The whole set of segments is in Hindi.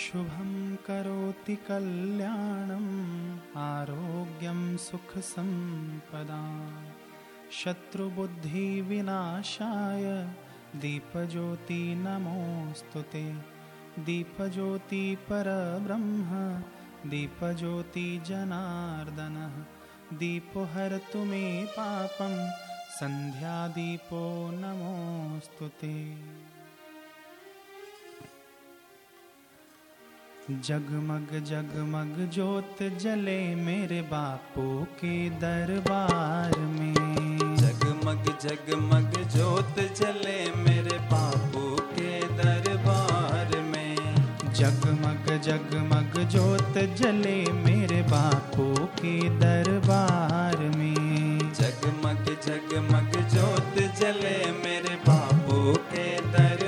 शुभं करोति कल्याणम् आरोग्यं सुखसम्पदा। शत्रुबुद्धिविनाशाय दीपज्योति नमोऽस्तु ते। दीपज्योति परब्रह्म दीपज्योति जनार्दनः। दीपो हरतु मे पापं सन्ध्यादीपो नमोऽस्तु ते जगमग जगमग ज्योत जले मेरे बापू के दरबार में। जगमग जगमग ज्योत जले मेरे बापू के दरबार में। जगमग जगमग ज्योत जले मेरे बापू के दरबार में। जगमग जगमग ज्योत जले मेरे बापू के दरबार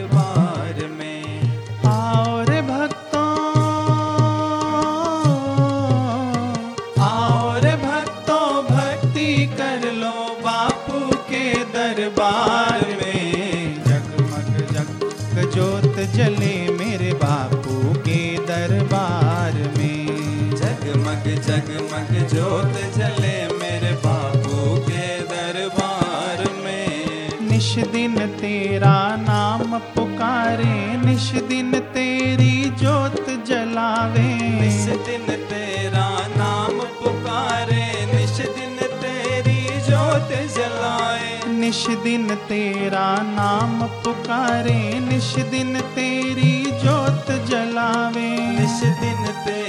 ज्योत जले मेरे बापू के दरबार में। निश दिन तेरा नाम पुकारे निश दिन तेरी ज्योत जलावे। निश दिन तेरा नाम पुकारे निश दिन तेरी ज्योत जलाए। निश दिन तेरा नाम पुकारे निश दिन तेरी ज्योत जलावे। निश दिन तेरा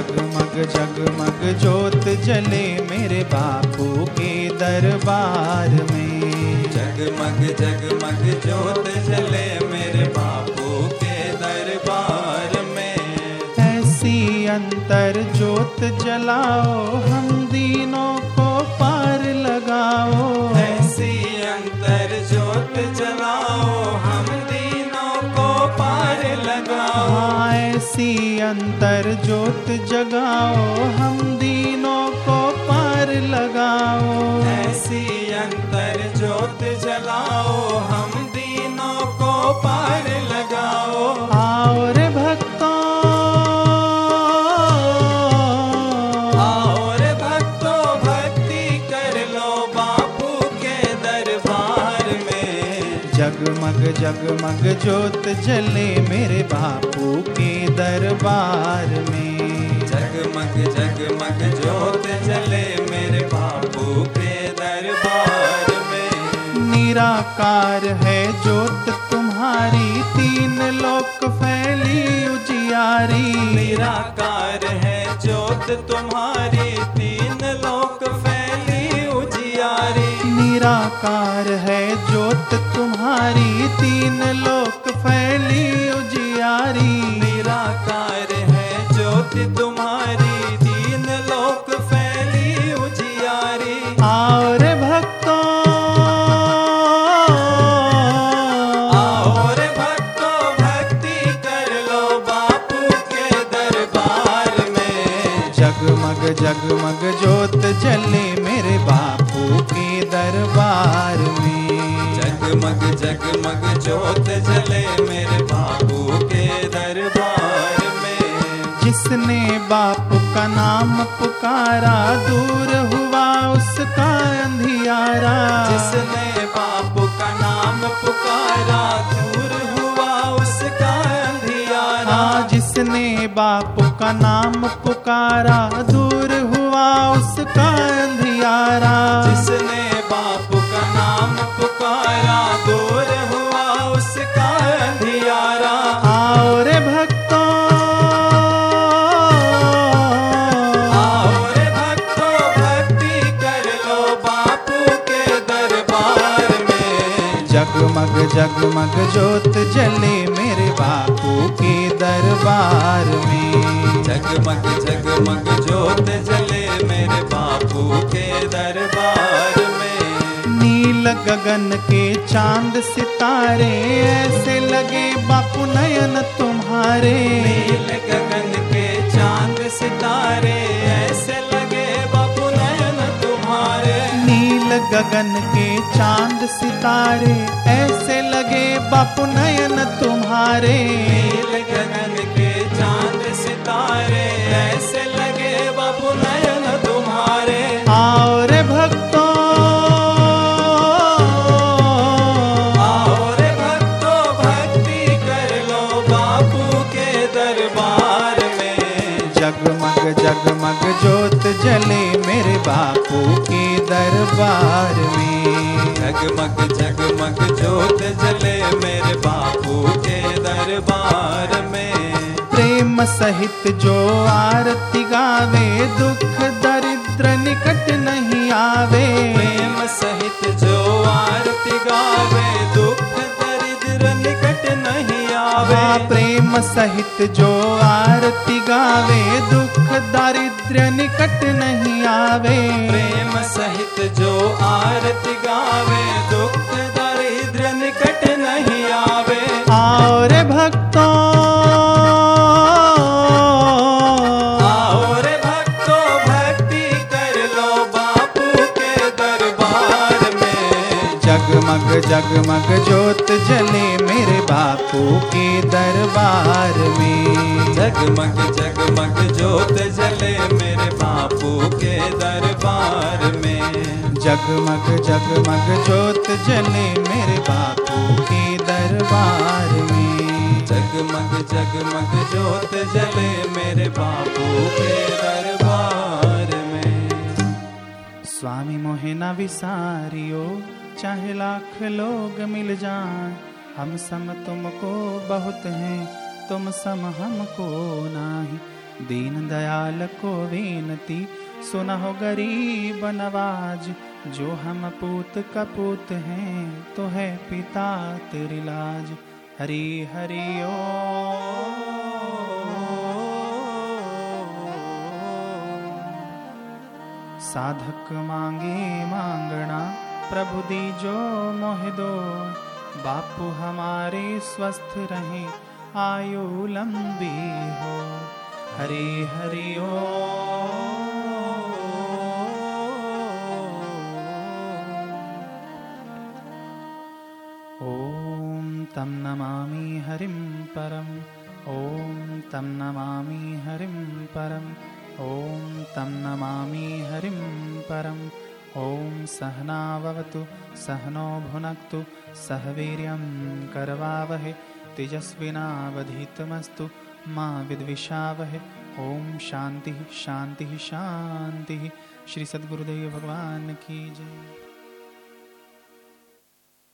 जगमग जगमग जोत जले मेरे बापू के दरबार में। जगमग जगमग ज्योत जले मेरे बापू के दरबार में। ऐसी अंतर जोत जलाओ हम दीनों को पार लगाओ। ऐसी अंतर ज्योत जलाओ हम हाँ, ऐसी अंतर ज्योत जगाओ हम दीनों को पार लगाओ। ऐसी अंतर ज्योत जगाओ हम दीनों को पार लगाओ। आओ रे जगमग जगमग जोत जले मेरे बापू के दरबार में। जगमग जगमग जोत जले मेरे बापू के दरबार में। निराकार है जोत तुम्हारी तीन लोक फैली उजियारी। निराकार है जोत तुम्हारी निराकार है ज्योत, तुम्हारी तीन लोक फैली उजियारी। निराकार है ज्योत, तुम्हारी तीन लोक फैली उजियारी। और भक्तों, आओ रे भक्तों, भक्ति कर लो बापू के दरबार में। जगमग जगमग ज्योत जगमग ज्योत जले मेरे बापू के दरबार में। जिसने बाप का नाम पुकारा दूर हुआ उसका अंधियारा। जिसने बाप का नाम पुकारा दूर हुआ उसका अंधियारा। हाँ जिसने बाप का नाम पुकारा दूर हुआ उसका अंधियारा। जिसने जगमग ज्योत जले मेरे बापू के दरबार में। जगमग जगमग ज्योत जले मेरे बापू के दरबार में। नील नील गगन के चाँद सितारे ऐसे लगे बापू नयन तुम्हारे। नील गगन के चाँद सितारे ऐसे लगे बापू नयन तुम्हारे। नील गगन के चाँद सितारे ऐसे लगे बापू नयन तुम्हारे। नील गगन के चाँद सितारे ऐसे लगे बापू नयन तुम्हारे। आओ रे भक्तों। आओ रे भक्तों भक्ति कर लो बापू के दरबार में। जगमग जगमग जोत जले मेरे बापू के दरबार में। जगमग जगमग जोत जले मेरे बापू के दरबार में। प्रेम सहित जो आरती गावे दुख दरिद्र निकट नहीं आवे। प्रेम सहित जो आरती गावे दुख दरिद्र निकट नहीं आवे। हाँ प्रेम सहित जो आरती गावे दुख दरिद्र निकट नहीं आवे। प्रेम सहित जो आरती जगमग जगमग जोत जले मेरे बापू के दरबार में। जगमग जगमग जोत जले मेरे बापू के दरबार में। जगमग जगमग जोत जले मेरे बापू के दरबार में। जगमग जगमग जोत जले मेरे बापू के दरबार में। स्वामी मोहिना विसारियो चाहे लाख लोग मिल जाए, हम सम तुमको बहुत हैं, तुम सम हमको नाही। दीन दयाल को विनती सुनहो गरीब नवाज़, जो हम पूत कपूत हैं तो है पिता तेरी लाज। हरि हरि, ओ। साधक मांगे मांगना प्रभु दीजो मोह दो। बापू हमारे स्वस्थ रहे आयु लंबी हो। हरे हरि ओ। ॐ तं नमामि हरिं परम् ॐ तं नमामि हरिं परम् ॐ तं नमामि हरिं परम् ॐ सहनाववतु सहनो भुनक्तु सह वीर्यं करवावहे तेजस्विनावधीतमस्तु मा विद्विषावहे। ॐ शान्तिः शान्तिः शान्तिः। श्री सद्गुरुदेव भगवान की जय